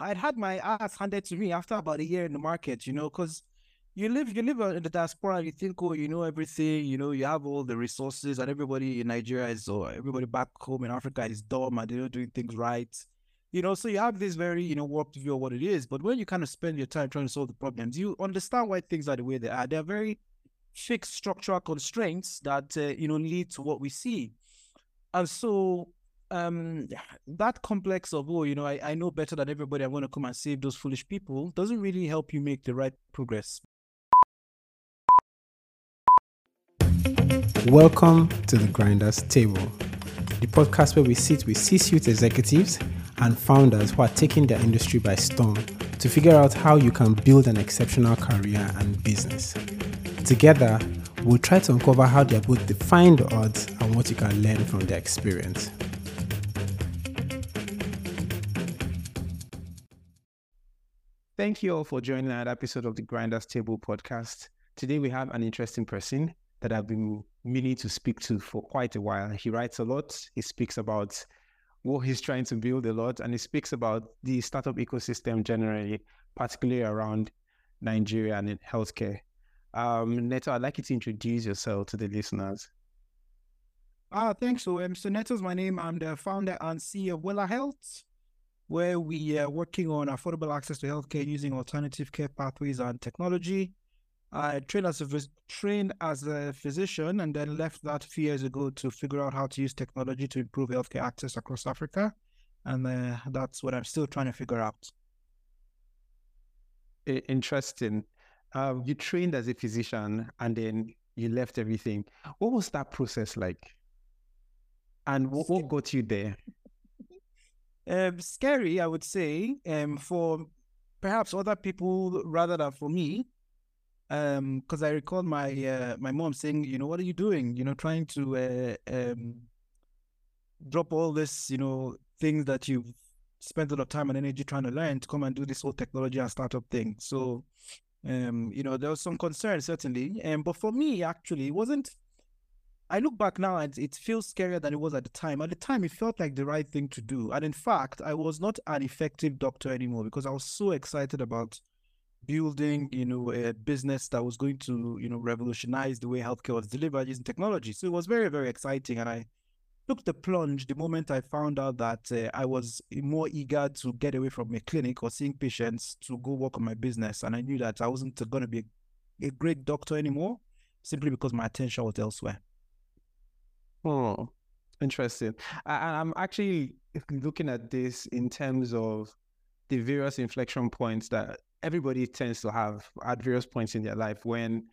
I'd had my ass handed to me after about a year in the market, you know, because you live you live in the diaspora you think, oh, you know everything, you know, you have all the resources, and everybody in Nigeria is or everybody back home in Africa is dumb and they're not doing things right. You know, so you have this very, you know, warped view of what it is. But when you kind of spend your time trying to solve the problems, you understand why things are the way they are. They're very fixed structural constraints that uh, you know lead to what we see. And so um that complex of oh you know I, I know better than everybody i'm going to come and save those foolish people doesn't really help you make the right progress. Welcome to the grinders table the podcast where we sit with c-suite executives and founders who are taking their industry by storm to figure out how you can build an exceptional career and business. Together we'll try to uncover how they are both defying the odds and what you can learn from their experience Thank you all for joining another episode of the Grinders Table podcast. Today we have an interesting person that I've been meaning to speak to for quite a while. He writes a lot. He speaks about what he's trying to build a lot, and he speaks about the startup ecosystem generally, particularly around Nigeria and in healthcare. Um, Neto, I'd like you to introduce yourself to the listeners. Ah, thanks. So, um, so Neto's my name. I'm the founder and CEO of Wella Health where we are working on affordable access to healthcare using alternative care pathways and technology. I trained as a trained as a physician and then left that a few years ago to figure out how to use technology to improve healthcare access across Africa, and uh, that's what I'm still trying to figure out. Interesting. Um, you trained as a physician and then you left everything. What was that process like? And what, what got you there? Um, scary, I would say, um, for perhaps other people rather than for me. Um, because I recall my uh, my mom saying, you know, what are you doing? You know, trying to uh, um, drop all this, you know, things that you've spent a lot of time and energy trying to learn to come and do this whole technology and startup thing. So, um, you know, there was some concern certainly. Um, but for me, actually, it wasn't I look back now and it feels scarier than it was at the time. At the time, it felt like the right thing to do. And in fact, I was not an effective doctor anymore because I was so excited about building, you know, a business that was going to, you know, revolutionize the way healthcare was delivered using technology. So it was very, very exciting. And I took the plunge the moment I found out that uh, I was more eager to get away from a clinic or seeing patients to go work on my business. And I knew that I wasn't going to be a, a great doctor anymore simply because my attention was elsewhere. Oh, interesting. And I'm actually looking at this in terms of the various inflection points that everybody tends to have at various points in their life when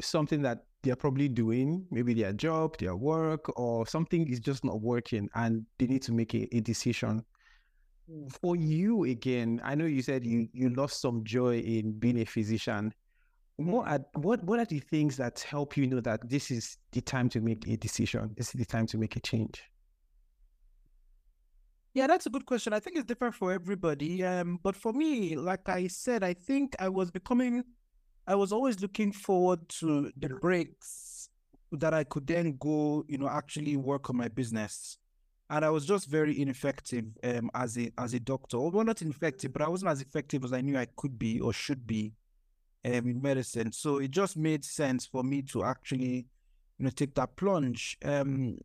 something that they're probably doing, maybe their job, their work, or something is just not working and they need to make a, a decision. For you again, I know you said you you lost some joy in being a physician what are what what are the things that help you know that this is the time to make a decision? This is the time to make a change. Yeah, that's a good question. I think it's different for everybody. Um, but for me, like I said, I think I was becoming, I was always looking forward to the breaks that I could then go, you know, actually work on my business. And I was just very ineffective um, as a as a doctor. Well, not ineffective, but I wasn't as effective as I knew I could be or should be um, in medicine. So it just made sense for me to actually, you know, take that plunge. Um,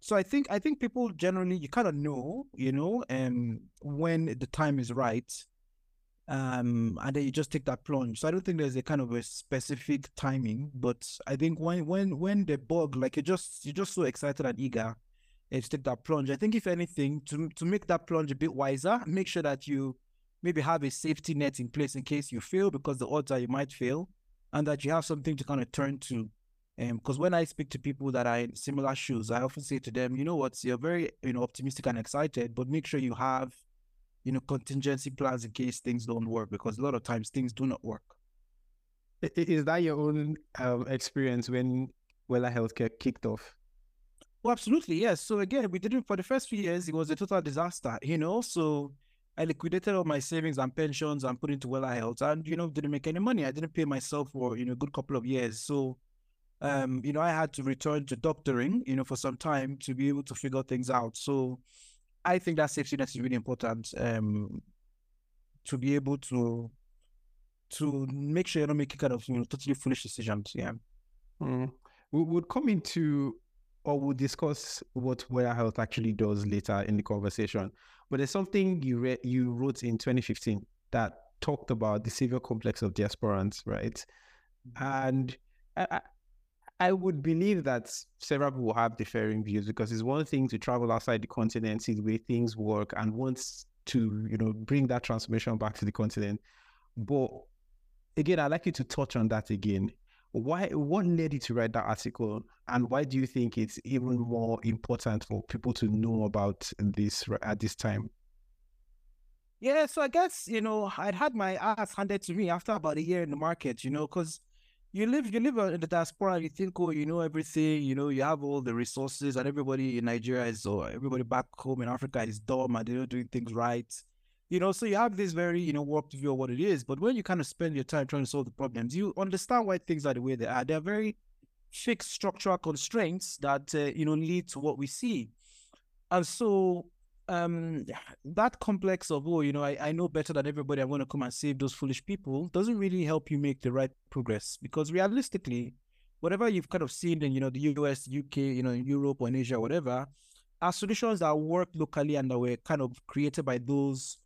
so I think I think people generally you kind of know, you know, um, when the time is right, um, and then you just take that plunge. So I don't think there's a kind of a specific timing, but I think when when when the bug, like you're just you're just so excited and eager, and to take that plunge. I think if anything, to to make that plunge a bit wiser, make sure that you maybe have a safety net in place in case you fail because the odds are you might fail and that you have something to kind of turn to. Because um, when I speak to people that are in similar shoes, I often say to them, you know what, you're very you know optimistic and excited, but make sure you have you know contingency plans in case things don't work because a lot of times things do not work. Is that your own um, experience when Wella Healthcare kicked off? Well, absolutely, yes. So again, we didn't for the first few years. It was a total disaster, you know. So I liquidated all my savings and pensions and put into Wella Health and, you know, didn't make any money. I didn't pay myself for, you know, a good couple of years. So, um, you know, I had to return to doctoring, you know, for some time to be able to figure things out. So I think that safety net is really important. Um, to be able to to make sure you don't making kind of you know totally foolish decisions. Yeah. Mm. We would come into or we'll discuss what Wella Health actually does later in the conversation. But there's something you read you wrote in 2015 that talked about the savior complex of diasporans, right? And I, I would believe that several people have differing views because it's one thing to travel outside the continent, see the way things work, and wants to, you know, bring that transformation back to the continent. But again, I'd like you to touch on that again. Why what led you to write that article and why do you think it's even more important for people to know about this at this time? Yeah, so I guess, you know, I'd had my ass handed to me after about a year in the market, you know, because you live you live in the diaspora you think oh you know everything you know you have all the resources and everybody in nigeria is or everybody back home in africa is dumb and they're not doing things right you know so you have this very you know warped view of what it is but when you kind of spend your time trying to solve the problems you understand why things are the way they are. They're very fixed structural constraints that uh, you know lead to what we see. And so um that complex of oh you know I, I know better than everybody i'm going to come and save those foolish people doesn't really help you make the right progress. Because realistically whatever you've kind of seen in you know the us uk you know europe or in asia whatever are solutions that work locally and that were kind of created by those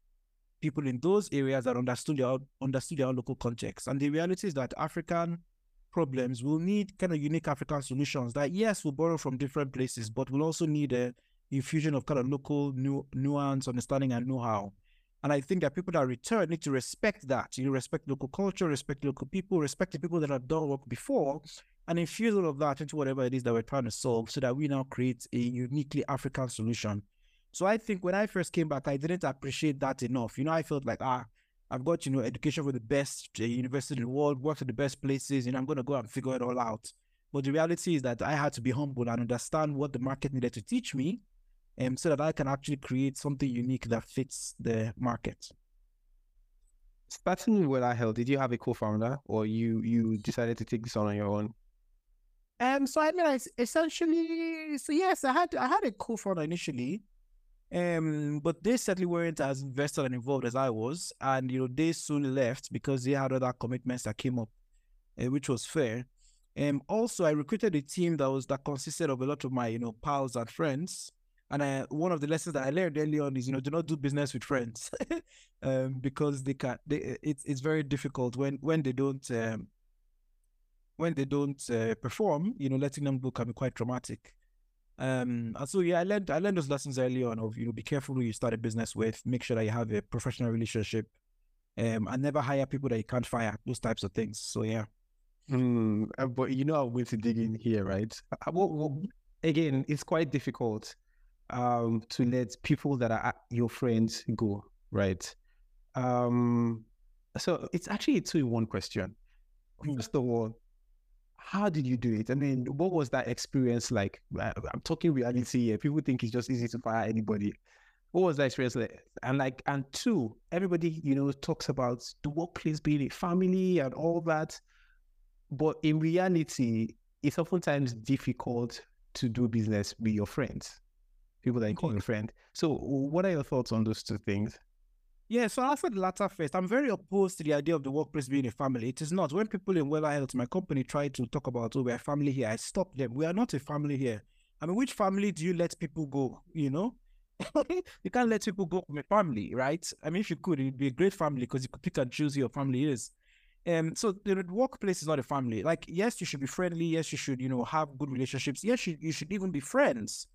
people in those areas that understood their understood their local context and the reality is that african problems will need kind of unique african solutions that yes will borrow from different places but we'll also need a infusion of kind of local nu- nuance, understanding, and know-how. And I think that people that return need to respect that. You respect local culture, respect local people, respect the people that have done work before, and infuse all of that into whatever it is that we're trying to solve so that we now create a uniquely African solution. So I think when I first came back, I didn't appreciate that enough. You know, I felt like, ah, I've got, you know, education for the best uh, university in the world, worked at the best places, and I'm going to go and figure it all out. But the reality is that I had to be humble and understand what the market needed to teach me um, so that I can actually create something unique that fits the market. Starting with Wella Health, did you have a co-founder or you you decided to take this on on your own? Um, so I mean, I essentially, so yes, I had I had a co-founder initially, um, but they certainly weren't as invested and involved as I was, and you know they soon left because they had other commitments that came up, uh, which was fair. Um, also I recruited a team that was that consisted of a lot of my you know pals and friends, and I, one of the lessons that I learned early on is, you know, do not do business with friends, um, because they can. They, it's it's very difficult when when they don't um, when they don't uh, perform. You know, letting them go can be quite traumatic. Um, and so yeah, I learned I learned those lessons early on of you know be careful who you start a business with. Make sure that you have a professional relationship, um, and never hire people that you can't fire. Those types of things. So yeah. Mm, but you know, I'm going to dig in here, right? Uh, well, well, again, it's quite difficult um, to let people that are your friends go, right? Um, so it's actually a two in one question. First of all, how did you do it? I mean, what was that experience like? I'm talking reality here. People think it's just easy to fire anybody. What was that experience like? And like, and two, everybody, you know, talks about the workplace being a family and all that. But in reality, it's oftentimes difficult to do business with your friends people that you call a mm-hmm. friend. So, what are your thoughts on those two things? Yeah, so I'll the latter first. I'm very opposed to the idea of the workplace being a family. It is not. When people in Wella Health, my company, try to talk about, oh, we're a family here, I stop them. We are not a family here. I mean, which family do you let people go? You know, you can't let people go from a family, right? I mean, if you could, it'd be a great family because you could pick and choose who your family is. Um, so the workplace is not a family. Like, yes, you should be friendly. Yes, you should, you know, have good relationships. Yes, you, you should even be friends.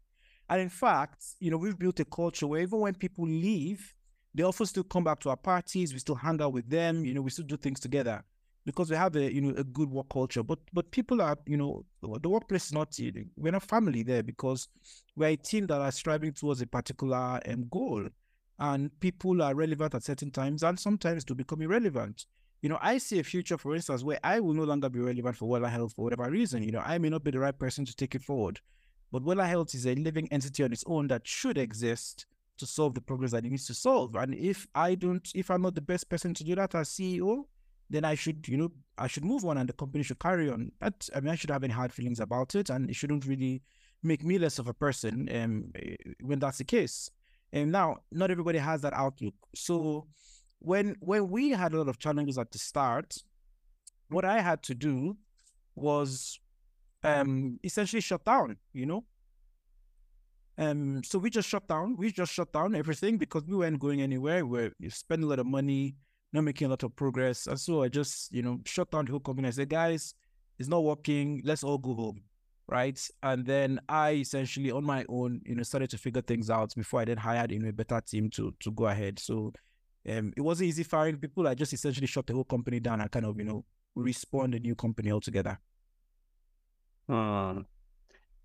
And in fact, you know, we've built a culture where even when people leave, they often still come back to our parties. We still hang out with them. You know, we still do things together because we have a you know a good work culture. But but people are you know the workplace is not we're not family there because we're a team that are striving towards a particular um, goal, and people are relevant at certain times and sometimes to become irrelevant. You know, I see a future, for instance, where I will no longer be relevant for Wella Health for whatever reason. You know, I may not be the right person to take it forward. But Wella Health is a living entity on its own that should exist to solve the problems that it needs to solve. And if I don't, if I'm not the best person to do that as CEO, then I should, you know, I should move on and the company should carry on. But I mean, I should have any hard feelings about it, and it shouldn't really make me less of a person um, when that's the case. And now, not everybody has that outlook. So when when we had a lot of challenges at the start, what I had to do was um essentially shut down, you know. Um so we just shut down, we just shut down everything because we weren't going anywhere. We are spending a lot of money, not making a lot of progress. And so I just, you know, shut down the whole company. I said, guys, it's not working. Let's all go home. Right. And then I essentially on my own, you know, started to figure things out before I then hired you know a better team to to go ahead. So um it wasn't easy firing people. I just essentially shut the whole company down and kind of, you know, respawn a new company altogether. Uh,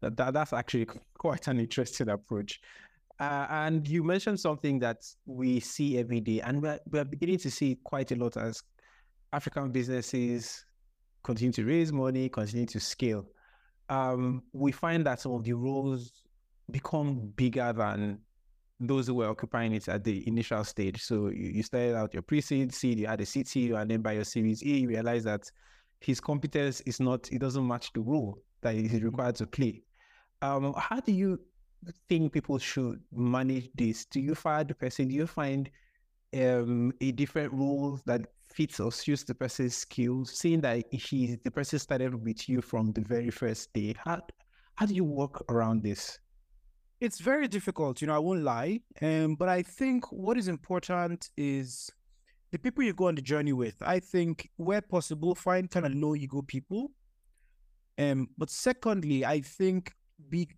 that, that, that's actually quite an interesting approach. Uh, and you mentioned something that we see every day, and we're, we're beginning to see quite a lot as African businesses continue to raise money, continue to scale. Um, we find that some of the roles become bigger than those who were occupying it at the initial stage. So you, you started out your pre-seed, seed, you had a CTO, and then by your Series E, you realize that his competence is not, it doesn't match the role that mm-hmm. required to play. Um, how do you think people should manage this? Do you fire the person? Do you find um, a different role that fits or suits the person's skills? Seeing that he, the person started with you from the very first day, how, how do you work around this? It's very difficult, you know, I won't lie. Um, but I think what is important is the people you go on the journey with. I think where possible, find kind of low ego people um, but secondly, I think be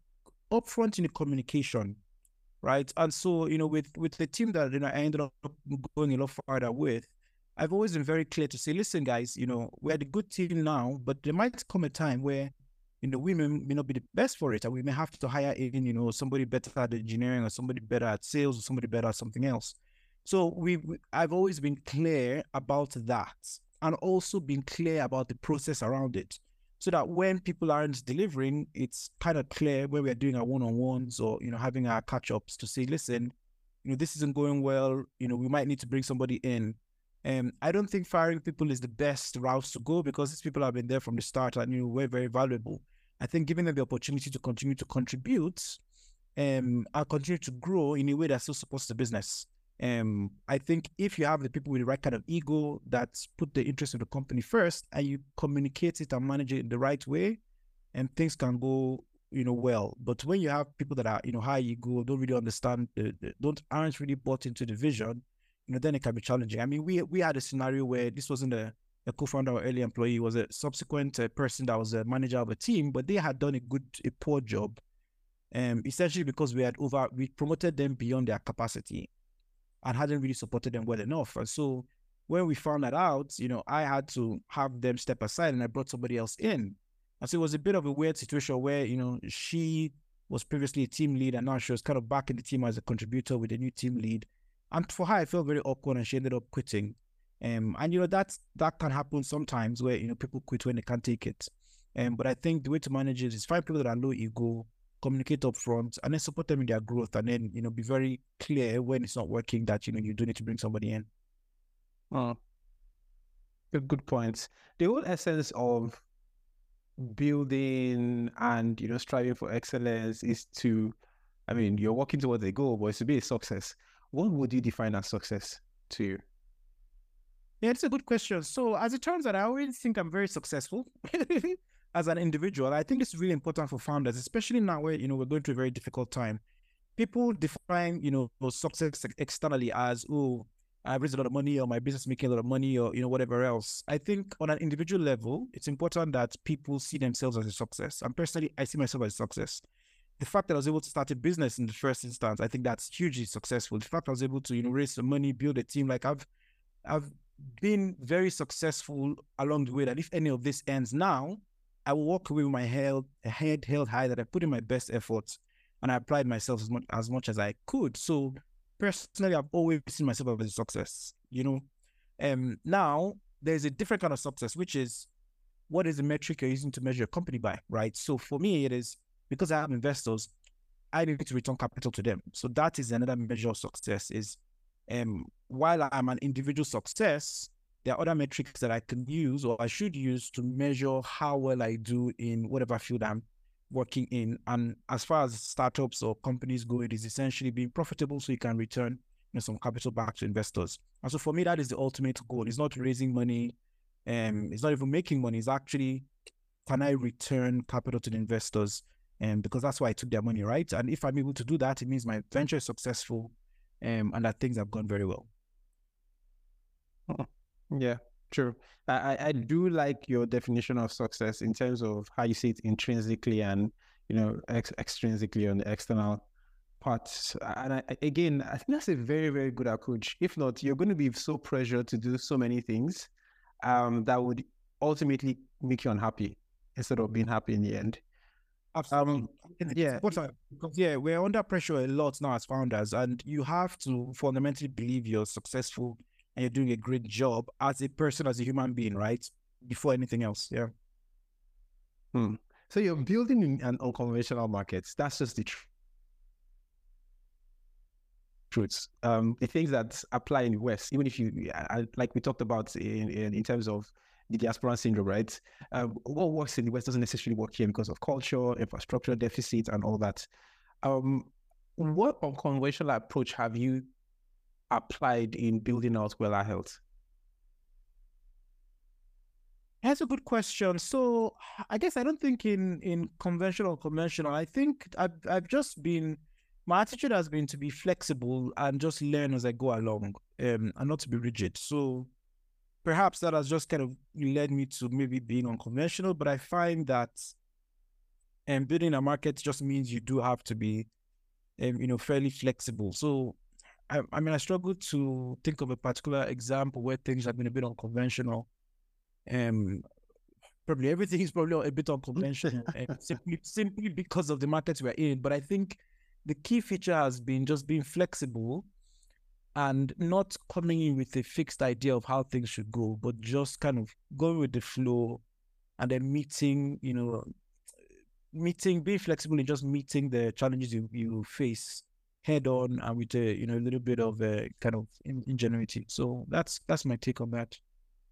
upfront in the communication, right? And so, you know, with with the team that you know I ended up going a lot farther with, I've always been very clear to say, listen, guys, you know, we're the good team now, but there might come a time where you know, women may not be the best for it, and we may have to hire in, you know, somebody better at engineering or somebody better at sales or somebody better at something else. So we, I've always been clear about that, and also been clear about the process around it so that when people aren't delivering, it's kind of clear when we're doing our one-on-ones or you know having our catch-ups to say, listen, you know this isn't going well. You know we might need to bring somebody in. Um, I don't think firing people is the best route to go because these people have been there from the start and you know we're very valuable. I think giving them the opportunity to continue to contribute um, and continue to grow in a way that still supports the business. Um, I think if you have the people with the right kind of ego that put the interest of the company first and you communicate it and manage it in the right way, and things can go, you know, well. But when you have people that are, you know, high ego, don't really understand, the, the, don't aren't really bought into the vision, you know, then it can be challenging. I mean, we we had a scenario where this wasn't a, a co-founder or early employee, was a subsequent uh, person that was a manager of a team, but they had done a good, a poor job, um, essentially because we had over, we promoted them beyond their capacity and hadn't really supported them well enough. And so when we found that out, you know, I had to have them step aside and I brought somebody else in. And so it was a bit of a weird situation where, you know, she was previously a team lead and now she was kind of back in the team as a contributor with a new team lead. And for her, I felt very awkward and she ended up quitting. Um, and you know, that's that can happen sometimes where, you know, people quit when they can't take it. Um, but I think the way to manage it is find people that are low ego, communicate up front, and then support them in their growth, and then you know be very clear when it's not working that you know you do need to bring somebody in. Oh, good, good points. The whole essence of building and you know striving for excellence is to, I mean, you're working towards a goal, but it's to be a success. What would you define as success to you? Yeah, it's a good question. So, as it turns out, I always think I'm very successful. as an individual, I think it's really important for founders, especially now where you know we're going through a very difficult time. People define you know success externally as oh I've raised a lot of money or my business making a lot of money or you know whatever else. I think on an individual level, it's important that people see themselves as a success. And personally, I see myself as a success. The fact that I was able to start a business in the first instance, I think that's hugely successful. The fact I was able to you know raise some money, build a team, like I've I've been very successful along the way. That if any of this ends now, I will walk away with my head, head held high that I put in my best efforts and I applied myself as much as much as I could. So personally, I've always seen myself as a success. You know, um, now there's a different kind of success, which is what is the metric you're using to measure a company by, right? So for me, it is because I have investors, I need to return capital to them. So that is another measure of success. Is um, while I'm an individual success, there are other metrics that I can use or I should use to measure how well I do in whatever field I'm working in. And as far as startups or companies go, it is essentially being profitable so you can return know, some capital back to investors. And so for me, that is the ultimate goal. It's not raising money, um, it's not even making money. It's actually can I return capital to the investors? And um, because that's why I took their money, right? And if I'm able to do that, it means my venture is successful, um, and that things have gone very well. Yeah, true. I, I do like your definition of success in terms of how you see it intrinsically and you know ex- extrinsically on the external parts. And I, again, I think that's a very very good approach. If not, you're going to be so pressured to do so many things um, that would ultimately make you unhappy instead of being happy in the end. Absolutely. Um, yeah. Yeah, we're under pressure a lot now as founders, and you have to fundamentally believe you're successful and you're doing a great job as a person, as a human being, right? Before anything else. Yeah. Hmm. So you're building an unconventional market. That's just the truth. Truths. Um, the things that apply in the West, even if you, like we talked about in, in, in terms of the diaspora syndrome, right? Uh, what works in the West doesn't necessarily work here because of culture, infrastructure deficit, and all that. Um, what unconventional approach have you applied in building out Wella Health? That's a good question. So I guess I don't think in in conventional conventional. I think I've I've just been my attitude has been to be flexible and just learn as I go along, um, and not to be rigid. So perhaps that has just kind of led me to maybe being unconventional, but I find that um, building a market just means you do have to be, um, you know, fairly flexible. So, I, I mean, I struggle to think of a particular example where things have been a bit unconventional. Um, probably everything is probably a bit unconventional, um, simply simply because of the markets we're in. But I think the key feature has been just being flexible and not coming in with a fixed idea of how things should go, but just kind of going with the flow and then meeting, you know, meeting, being flexible and just meeting the challenges you, you face head on and with a, you know, a little bit of a kind of ingenuity. So that's, that's my take on that.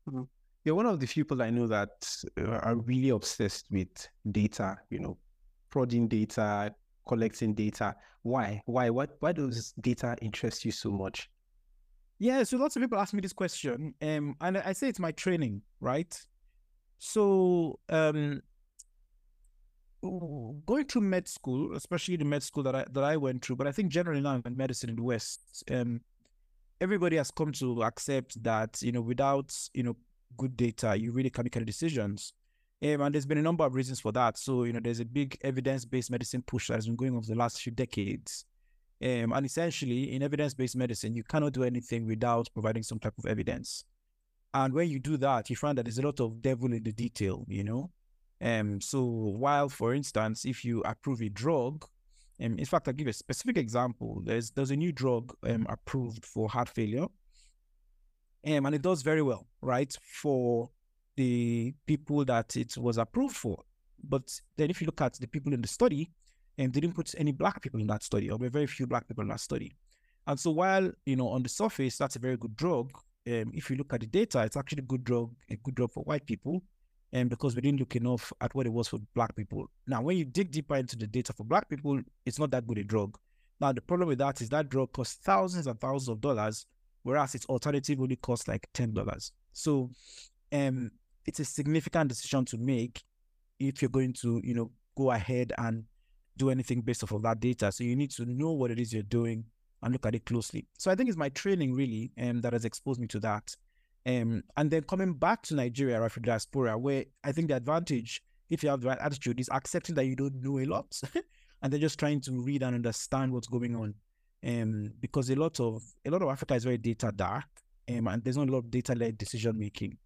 Mm-hmm. You're one of the people I know that uh, are really obsessed with data, you know, prodding data, collecting data. Why? Why? What? Why does data interest you so much? Yeah, so lots of people ask me this question, um, and I say it's my training, right? So, um, going through med school, especially the med school that I that I went through, but I think generally now in medicine in the West, um, everybody has come to accept that you know without you know good data, you really can't make any decisions. Um, and there's been a number of reasons for that. So, you know, there's a big evidence-based medicine push that has been going over the last few decades. Um, and essentially, in evidence-based medicine, you cannot do anything without providing some type of evidence. And when you do that, you find that there's a lot of devil in the detail, you know? Um, so while, for instance, if you approve a drug, um, in fact, I'll give a specific example. There's there's a new drug um, approved for heart failure. Um, and it does very well, right? For the people that it was approved for. But then if you look at the people in the study, and um, they didn't put any black people in that study, or very few black people in that study. And so while, you know, on the surface, that's a very good drug, um, if you look at the data, it's actually a good drug, a good drug for white people, and because we didn't look enough at what it was for black people. Now, when you dig deeper into the data for black people, it's not that good a drug. Now, the problem with that is that drug costs thousands and thousands of dollars, whereas its alternative only costs like ten dollars. So, um, it's a significant decision to make if you're going to, you know, go ahead and do anything based off of that data. So you need to know what it is you're doing and look at it closely. So I think it's my training really um, that has exposed me to that. Um, and then coming back to Nigeria, for diaspora, where I think the advantage, if you have the right attitude, is accepting that you don't know a lot and then just trying to read and understand what's going on. Um, because a lot of a lot of Africa is very data dark, um, and there's not a lot of data led decision making.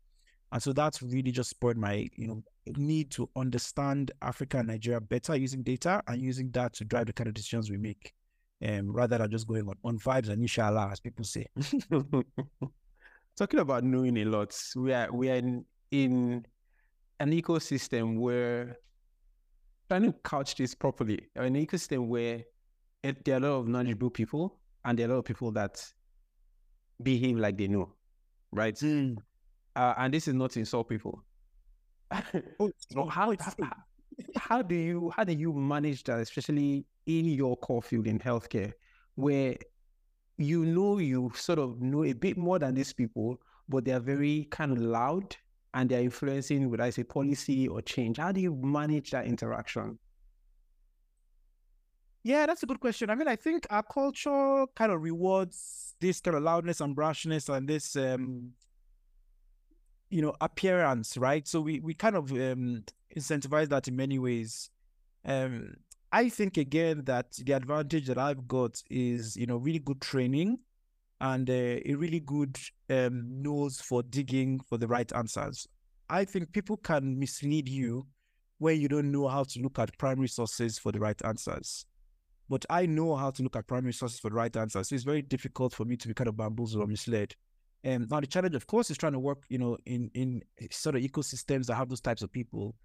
And so that's really just spurred my, you know, need to understand Africa and Nigeria better using data and using that to drive the kind of decisions we make. Um, rather than just going on, on vibes and inshallah, as people say. Talking about knowing a lot, we are we are in, in an ecosystem where trying to couch this properly, an ecosystem where it, there are a lot of knowledgeable people and there are a lot of people that behave like they know, right? Mm uh, and this is not to insult people. oh, so how, how, how do you how do you manage that, especially in your core field in healthcare, where you know you sort of know a bit more than these people, but they are very kind of loud and they're influencing, whether I say, policy or change? How do you manage that interaction? Yeah, that's a good question. I mean, I think our culture kind of rewards this kind of loudness and brashness and this, um, you know, appearance, right? So we we kind of um, incentivize that in many ways. Um, I think again that the advantage that I've got is you know really good training and uh, a really good um, nose for digging for the right answers. I think people can mislead you when you don't know how to look at primary sources for the right answers. But I know how to look at primary sources for the right answers. So it's very difficult for me to be kind of bamboozled or misled. And now the challenge, of course, is trying to work, you know, in in sort of ecosystems that have those types of people,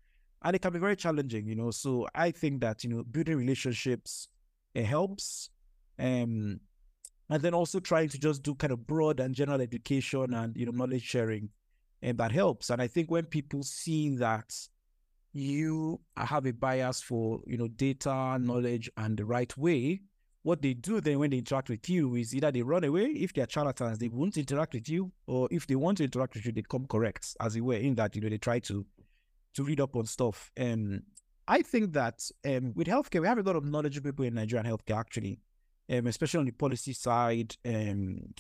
and it can be very challenging, you know. So I think that you know, building relationships it helps, um, and then also trying to just do kind of broad and general education and you know knowledge sharing and that helps and i think when people see that you have a bias for you know data knowledge and the right way what they do then when they interact with you is either they run away if they're charlatans they won't interact with you or if they want to interact with you they come correct as it were in that you know they try to to read up on stuff and i think that um, with healthcare we have a lot of knowledgeable people in nigerian healthcare actually um, especially on the policy side. Um,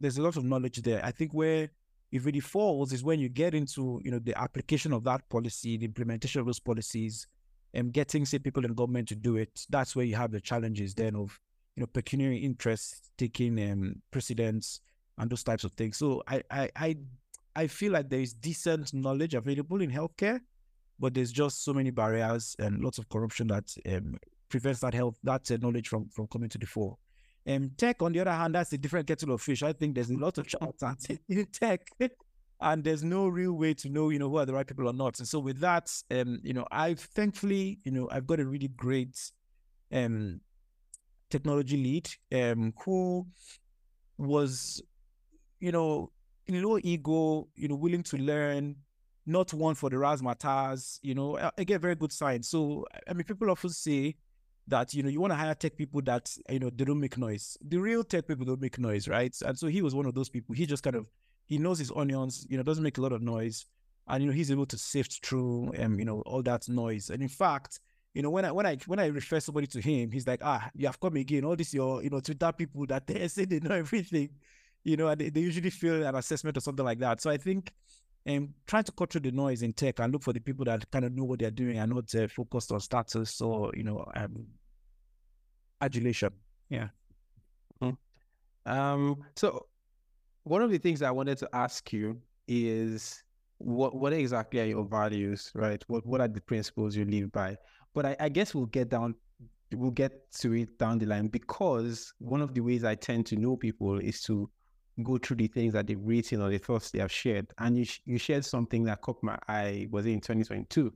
there's a lot of knowledge there. I think where it really falls is when you get into you know the application of that policy, the implementation of those policies, and getting say people in government to do it. That's where you have the challenges then of you know pecuniary interests taking um, precedence and those types of things. So I I I, I feel like there is decent knowledge available in healthcare, but there's just so many barriers and lots of corruption that um, prevents that health, that uh, knowledge from from coming to the fore. Um, tech, on the other hand, that's a different kettle of fish. I think there's a lot of charlatans in tech, and there's no real way to know, you know, who are the right people or not. And so with that, um, you know, I've thankfully, you know, I've got a really great um technology lead um who was, you know, in low ego, you know, willing to learn, not one for the razzmatazz, you know, again, very good sign. So I mean, people often say that you know you want to hire tech people that you know they don't make noise. The real tech people don't make noise, right? And so he was one of those people. He just kind of he knows his onions, you know, doesn't make a lot of noise, and you know he's able to sift through um you know all that noise. And in fact, you know when I when I when I refer somebody to him, he's like, ah, you have come again. All this your you know Twitter people that they say they know everything, you know, and they, they usually feel an assessment or something like that. So I think and trying to cut through the noise in tech and look for the people that kind of know what they're doing and not uh, focused on status or you know um, adulation. Yeah. Mm-hmm. Um. So, one of the things I wanted to ask you is what what exactly are your values, right? What what are the principles you live by? But I, I guess we'll get down we'll get to it down the line because one of the ways I tend to know people is to go through the things that they've written or the thoughts they have shared. And you you shared something that caught my eye was in 2022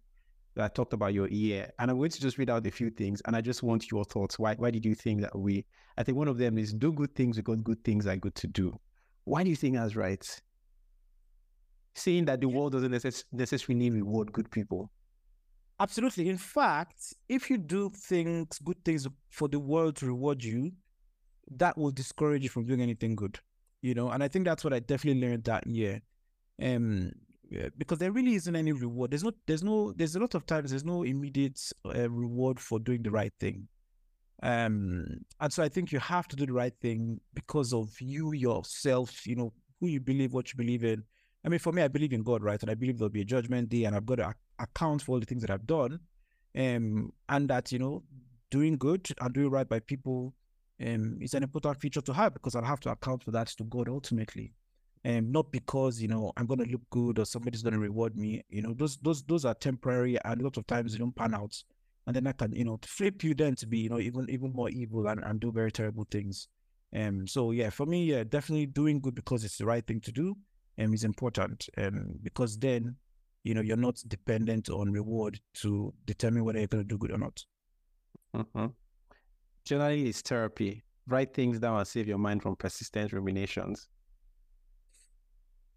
that talked about your year. And I'm going to just read out a few things and I just want your thoughts. Why why did you think that we I think one of them is do good things because good things are good to do. Why do you think that's right? Saying that the world doesn't necess- necessarily need reward good people. Absolutely. In fact, if you do things, good things for the world to reward you, that will discourage you from doing anything good you know, and I think that's what I definitely learned that year. Um, because there really isn't any reward. There's no, there's no, there's a lot of times there's no immediate uh, reward for doing the right thing. Um, and so I think you have to do the right thing because of you yourself, you know, who you believe, what you believe in. I mean, for me, I believe in God, right? And I believe there'll be a judgment day, and I've got to account for all the things that I've done. Um, and that, you know, doing good and doing right by people um, is an important feature to have because I'll have to account for that to God ultimately. And um, not because you know I'm going to look good or somebody's going to reward me. You know, those those those are temporary, and a lot of times they don't pan out. And then I can you know flip you then to be you know even even more evil and, and do very terrible things. Um, so yeah, for me, yeah, definitely doing good because it's the right thing to do, um, is important. Um, because then, you know, you're not dependent on reward to determine whether you're going to do good or not. Mm-hmm generally it's therapy. Write things down and save your mind from persistent ruminations.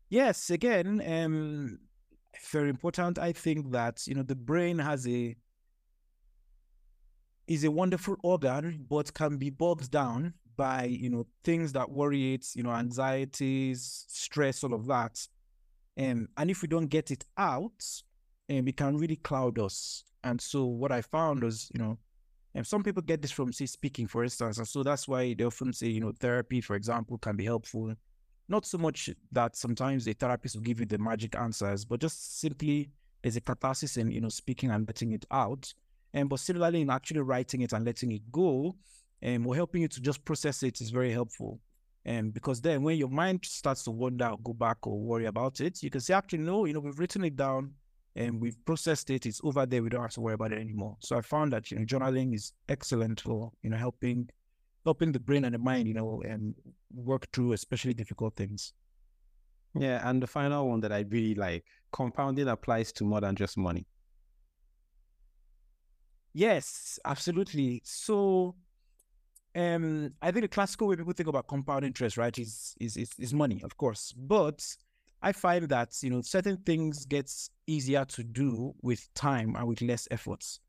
Yes, again, um, very important. I think that you know the brain has a is a wonderful organ, but can be bogged down by you know things that worry it, you know, anxieties, stress, all of that. Um, and if we don't get it out, um, it can really cloud us. And so what I found was, you know, and some people get this from say speaking, for instance, and so that's why they often say, you know, therapy, for example, can be helpful. Not so much that sometimes a therapist will give you the magic answers, but just simply there's a catharsis in you know speaking and letting it out. And but similarly in actually writing it and letting it go, and um, or helping you to just process it is very helpful. And um, because then when your mind starts to wander go back or worry about it, you can say, actually, no, you know, we've written it down and we've processed it. It's over there. We don't have to worry about it anymore. So I found that you know journaling is excellent for you know helping helping the brain and the mind, you know, and work through especially difficult things. Yeah, and the final one that I really like, compounding applies to more than just money. Yes, absolutely. So um I think the classical way people think about compound interest, right, is is is, is money, of course. But I find that you know certain things gets easier to do with time and with less efforts.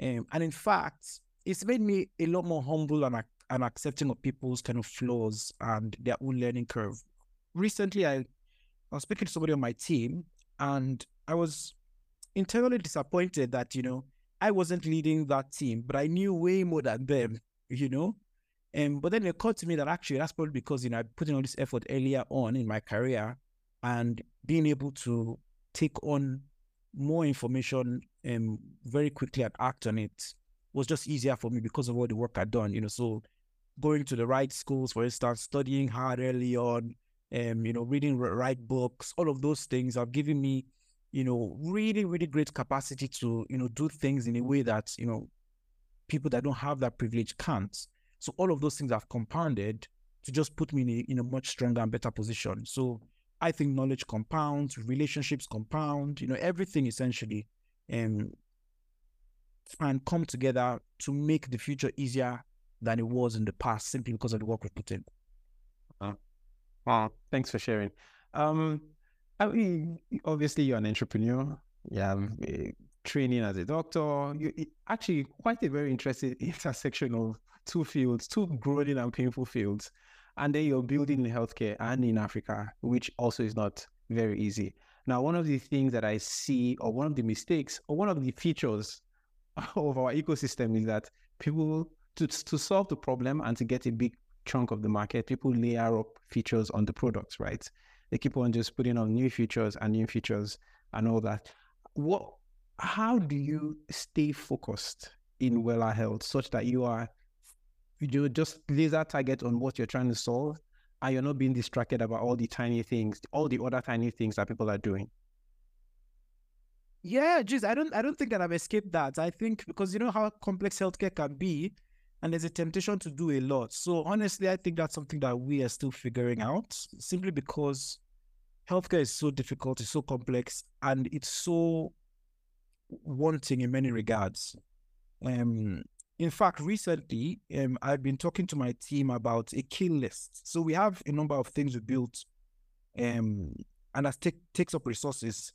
Um, and in fact, it's made me a lot more humble and, and accepting of people's kind of flaws and their own learning curve. Recently, I, I was speaking to somebody on my team, and I was internally disappointed that you know I wasn't leading that team, but I knew way more than them, you know. And but then it occurred to me that actually that's probably because you know I put in all this effort earlier on in my career and being able to take on more information um, very quickly and act on it was just easier for me because of all the work I'd done, you know. So going to the right schools, for instance, studying hard early on, um, you know, reading right books, all of those things have given me, you know, really, really great capacity to, you know, do things in a way that, you know, people that don't have that privilege can't. So all of those things have compounded to just put me in a, in a much stronger and better position. So I think knowledge compounds, relationships compound, you know, everything essentially um, and come together to make the future easier than it was in the past simply because of the work we put in. Uh, well, thanks for sharing. Um, I mean, obviously you're an entrepreneur. Have training as a doctor. You actually quite a very interesting intersection of two fields, two growing and painful fields and then you're building in healthcare and in Africa, which also is not very easy. Now, one of the things that I see, or one of the mistakes, or one of the features of our ecosystem is that people, to, to solve the problem and to get a big chunk of the market, people layer up features on the products, right? They keep on just putting on new features and new features and all that. What, how do you stay focused in Wella Health such that you are you just laser target on what you're trying to solve and you're not being distracted about all the tiny things, all the other tiny things that people are doing. Yeah, geez, I don't I don't think that I've escaped that. I think because you know how complex healthcare can be, and there's a temptation to do a lot. So honestly, I think that's something that we are still figuring out, simply because healthcare is so difficult, it's so complex, and it's so wanting in many regards. Um, in fact, recently, um, I've been talking to my team about a kill list. So we have a number of things we built, um, and that take, takes up resources.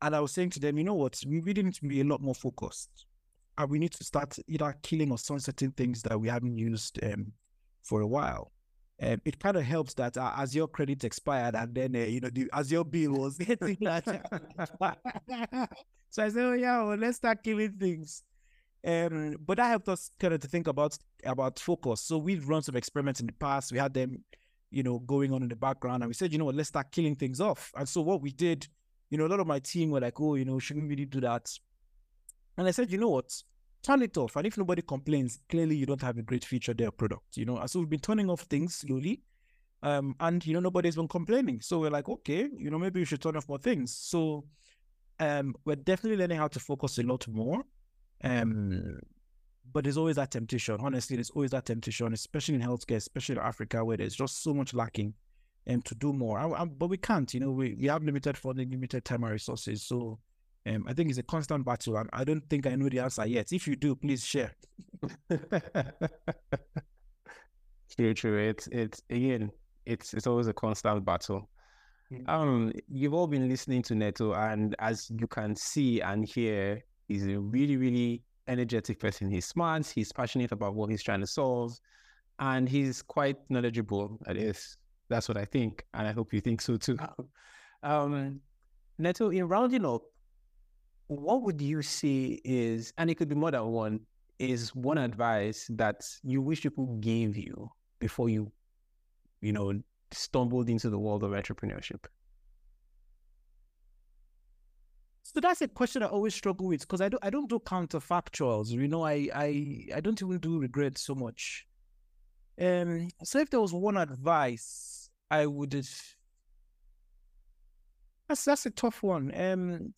And I was saying to them, you know what, we really need to be a lot more focused, and we need to start either killing or sunsetting things that we haven't used um, for a while. Um, it kind of helps that uh, Azure credit expired and then uh, you know the Azure bill was hitting that. so I said, oh yeah, well, let's start killing things. Um, but that helped us kind of to think about about focus. So we've run some experiments in the past. We had them, you know, going on in the background, and we said, you know what, let's start killing things off. And so what we did, you know, a lot of my team were like, oh, you know, shouldn't really do that. And I said, you know what, turn it off. And if nobody complains, clearly you don't have a great feature there product, you know. And so we've been turning off things slowly. Um, and you know, nobody's been complaining. So we're like, okay, you know, maybe we should turn off more things. So um, we're definitely learning how to focus a lot more. Um, but there's always that temptation. Honestly, there's always that temptation, especially in healthcare, especially in Africa, where there's just so much lacking and um, to do more. I, I, but we can't, you know, we, we have limited funding, limited time and resources. So um, I think it's a constant battle. And I don't think I know the answer yet. If you do, please share. true, true. It's, it's again, it's, it's always a constant battle. Mm. Um, you've all been listening to Neto, and as you can see and hear, He's a really, really energetic person. He's smart. He's passionate about what he's trying to solve. and he's quite knowledgeable at this. That's what I think, and I hope you think so too. um, Neto, in rounding up, what would you say is, and it could be more than one, is one advice that you wish people gave you before you, you know, stumbled into the world of entrepreneurship? So that's a question I always struggle with because I don't I don't do counterfactuals. You know, I I I don't even do regret so much. Um, so if there was one advice, I would. That's that's a tough one. Um,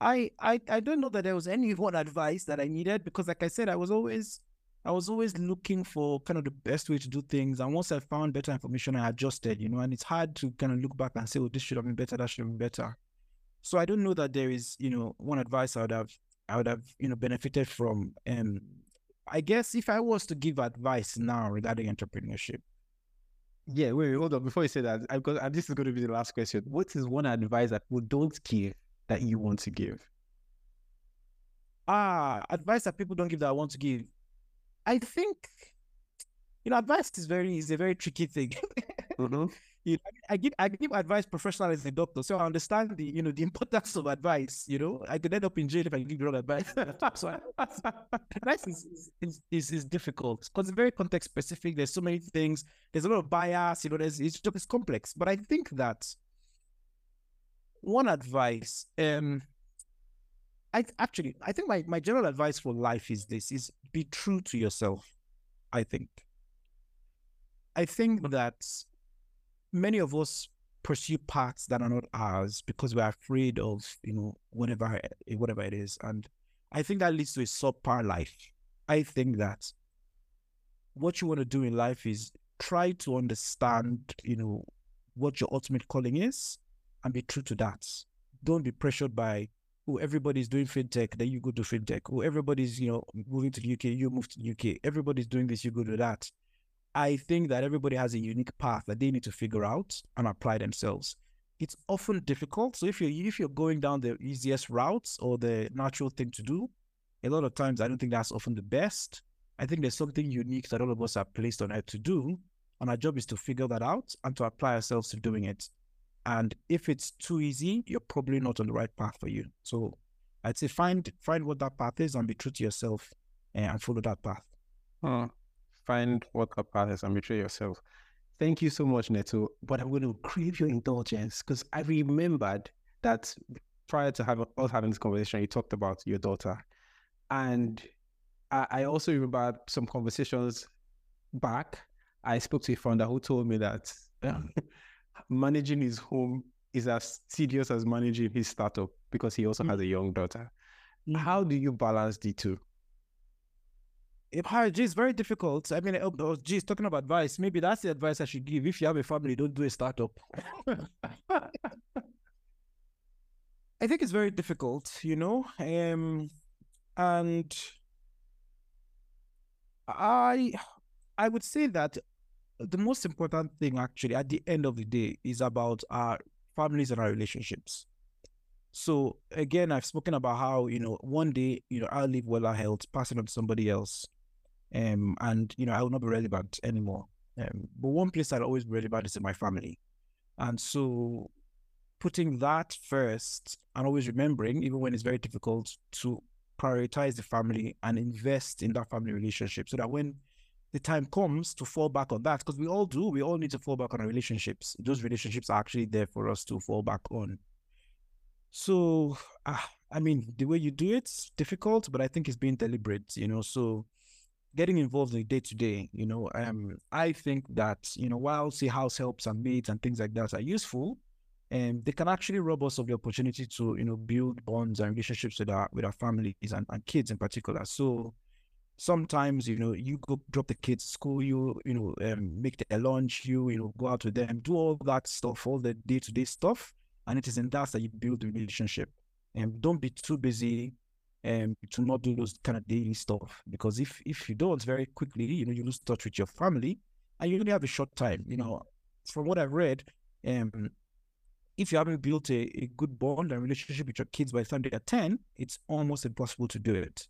I I I don't know that there was any one advice that I needed because, like I said, I was always I was always looking for kind of the best way to do things. And once I found better information, I adjusted. You know, and it's hard to kind of look back and say, "Oh, this should have been better. That should have been better." So I don't know that there is, you know, one advice I would have I would have, you know, benefited from. Um, I guess if I was to give advice now regarding entrepreneurship. Yeah, wait, hold on. Before you say that, I've got, and this is going to be the last question. What is one advice that we don't give that you want to give? Ah, advice that people don't give that I want to give. I think, you know, advice is very is a very tricky thing. mm-hmm. you know, I give I give advice professional as a doctor, so I understand the you know the importance of advice. You know, I could end up in jail if I give wrong advice. so advice is is, is, is difficult because it's very context specific. There's so many things. There's a lot of bias. You know, there's it's just it's complex. But I think that one advice, um, I actually I think my my general advice for life is this: is be true to yourself. I think. I think that many of us pursue paths that are not ours because we're afraid of you know whatever eh, whatever it is. And i think that leads to a subpar life. I think that what you want to do in life is try to understand you know what your ultimate calling is and be true to that. Don't be pressured by oh everybody's doing fintech then you go to fintech. Oh everybody's you know moving to the uk you move to the uk everybody's doing this you go to that I think that everybody has a unique path that they need to figure out and apply themselves. It's often difficult. So if you're if you're going down the easiest routes or the natural thing to do, a lot of times I don't think that's often the best. I think there's something unique that all of us are placed on earth to do. And our job is to figure that out and to apply ourselves to doing it. And if it's too easy, you're probably not on the right path for you. So I'd say find find what that path is and be true to yourself eh, and follow that path. Huh find what that path is and betray yourself. Thank you so much, Neto. But I'm going to crave your indulgence because I remembered that prior to having us having this conversation, you talked about your daughter, and I, I also remember some conversations back. I spoke to a founder who told me that managing his home is as tedious as managing his startup because he also mm-hmm. has a young daughter. Mm-hmm. How do you balance the two? Hi, it's very difficult. I mean, oh, oh, geez, talking about advice, maybe that's the advice I should give. If you have a family, don't do a startup. I think it's very difficult, you know, um, and I, I would say that the most important thing, actually, at the end of the day, is about our families and our relationships. So again, I've spoken about how you know one day you know I'll live Wella Health, pass it on to somebody else um, and you know I will not be relevant anymore. Um, but one place I'll always be relevant is in my family, and so putting that first and always remembering, even when it's very difficult, to prioritize the family and invest in that family relationship, so that when the time comes to fall back on that, because we all do, we all need to fall back on our relationships. Those relationships are actually there for us to fall back on. So, uh, I mean, the way you do it's difficult, but I think it's being deliberate, you know. So getting involved in day to day, you know, um, I think that, you know, while say house helps and mates and things like that are useful, and um, they can actually rob us of the opportunity to, you know, build bonds and relationships with our with our families and, and kids in particular. So sometimes, you know, you go drop the kids school, you, you know, um, make their lunch, you, you know, go out with them, do all that stuff, all the day to day stuff. And it is in that that you build the relationship. And don't be too busy um, to not do those kind of daily stuff. Because if if you don't very quickly, you know, you lose touch with your family and you only have a short time. You know, from what I've read, um, if you haven't built a, a good bond and relationship with your kids by the time they are 10, it's almost impossible to do it.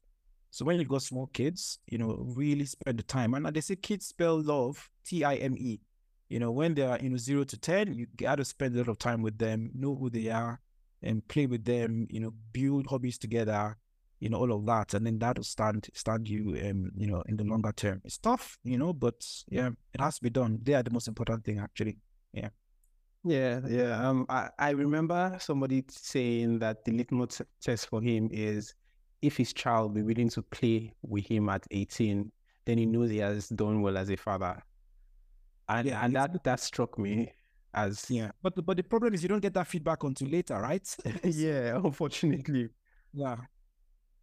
So when you got small kids, you know, really spend the time. And they say kids spell love T I M E. You know, when they are you know zero to ten, you got to spend a lot of time with them, know who they are, and play with them. You know, build hobbies together. You know, all of that, and then that'll stand stand you, um, you know, in the longer term. It's tough, you know, but yeah, it has to be done. They are the most important thing, actually. Yeah. Yeah, yeah. Um, I, I remember somebody saying that the litmus test for him is if his child be willing to play with him at 18, then he knows he has done well as a father. And Yeah, and that that struck me as Yeah. But but the problem is you don't get that feedback until later, right? yeah, unfortunately. Yeah.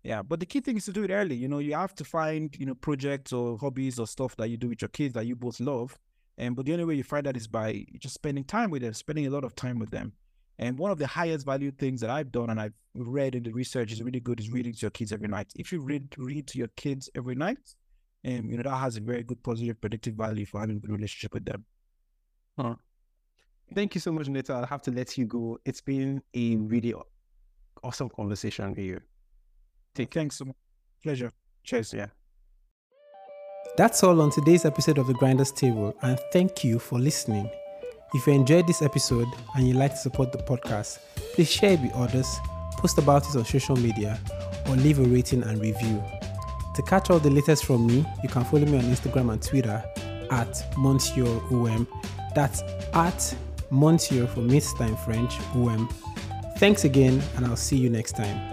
Yeah. But the key thing is to do it early. You know, you have to find, you know, projects or hobbies or stuff that you do with your kids that you both love. And but the only way you find that is by just spending time with them, spending a lot of time with them. And one of the highest value things that I've done and I've read in the research is really good is reading to your kids every night. If you read read to your kids every night, um, you know, that has a very good positive predictive value for having a good relationship with them. Thank you so much, Neto. I'll have to let you go. It's been a really awesome conversation with you. Take Thanks so much. Pleasure. Cheers. Yeah. That's all on today's episode of The Grinders Table, and thank you for listening. If you enjoyed this episode and you'd like to support the podcast, please share it with others, post about it on social media, or leave a rating and review. To catch all the latest from me, you can follow me on Instagram and Twitter at Monsieur UM. That's at Monsieur for Miss Time French OM. Thanks again, and I'll see you next time.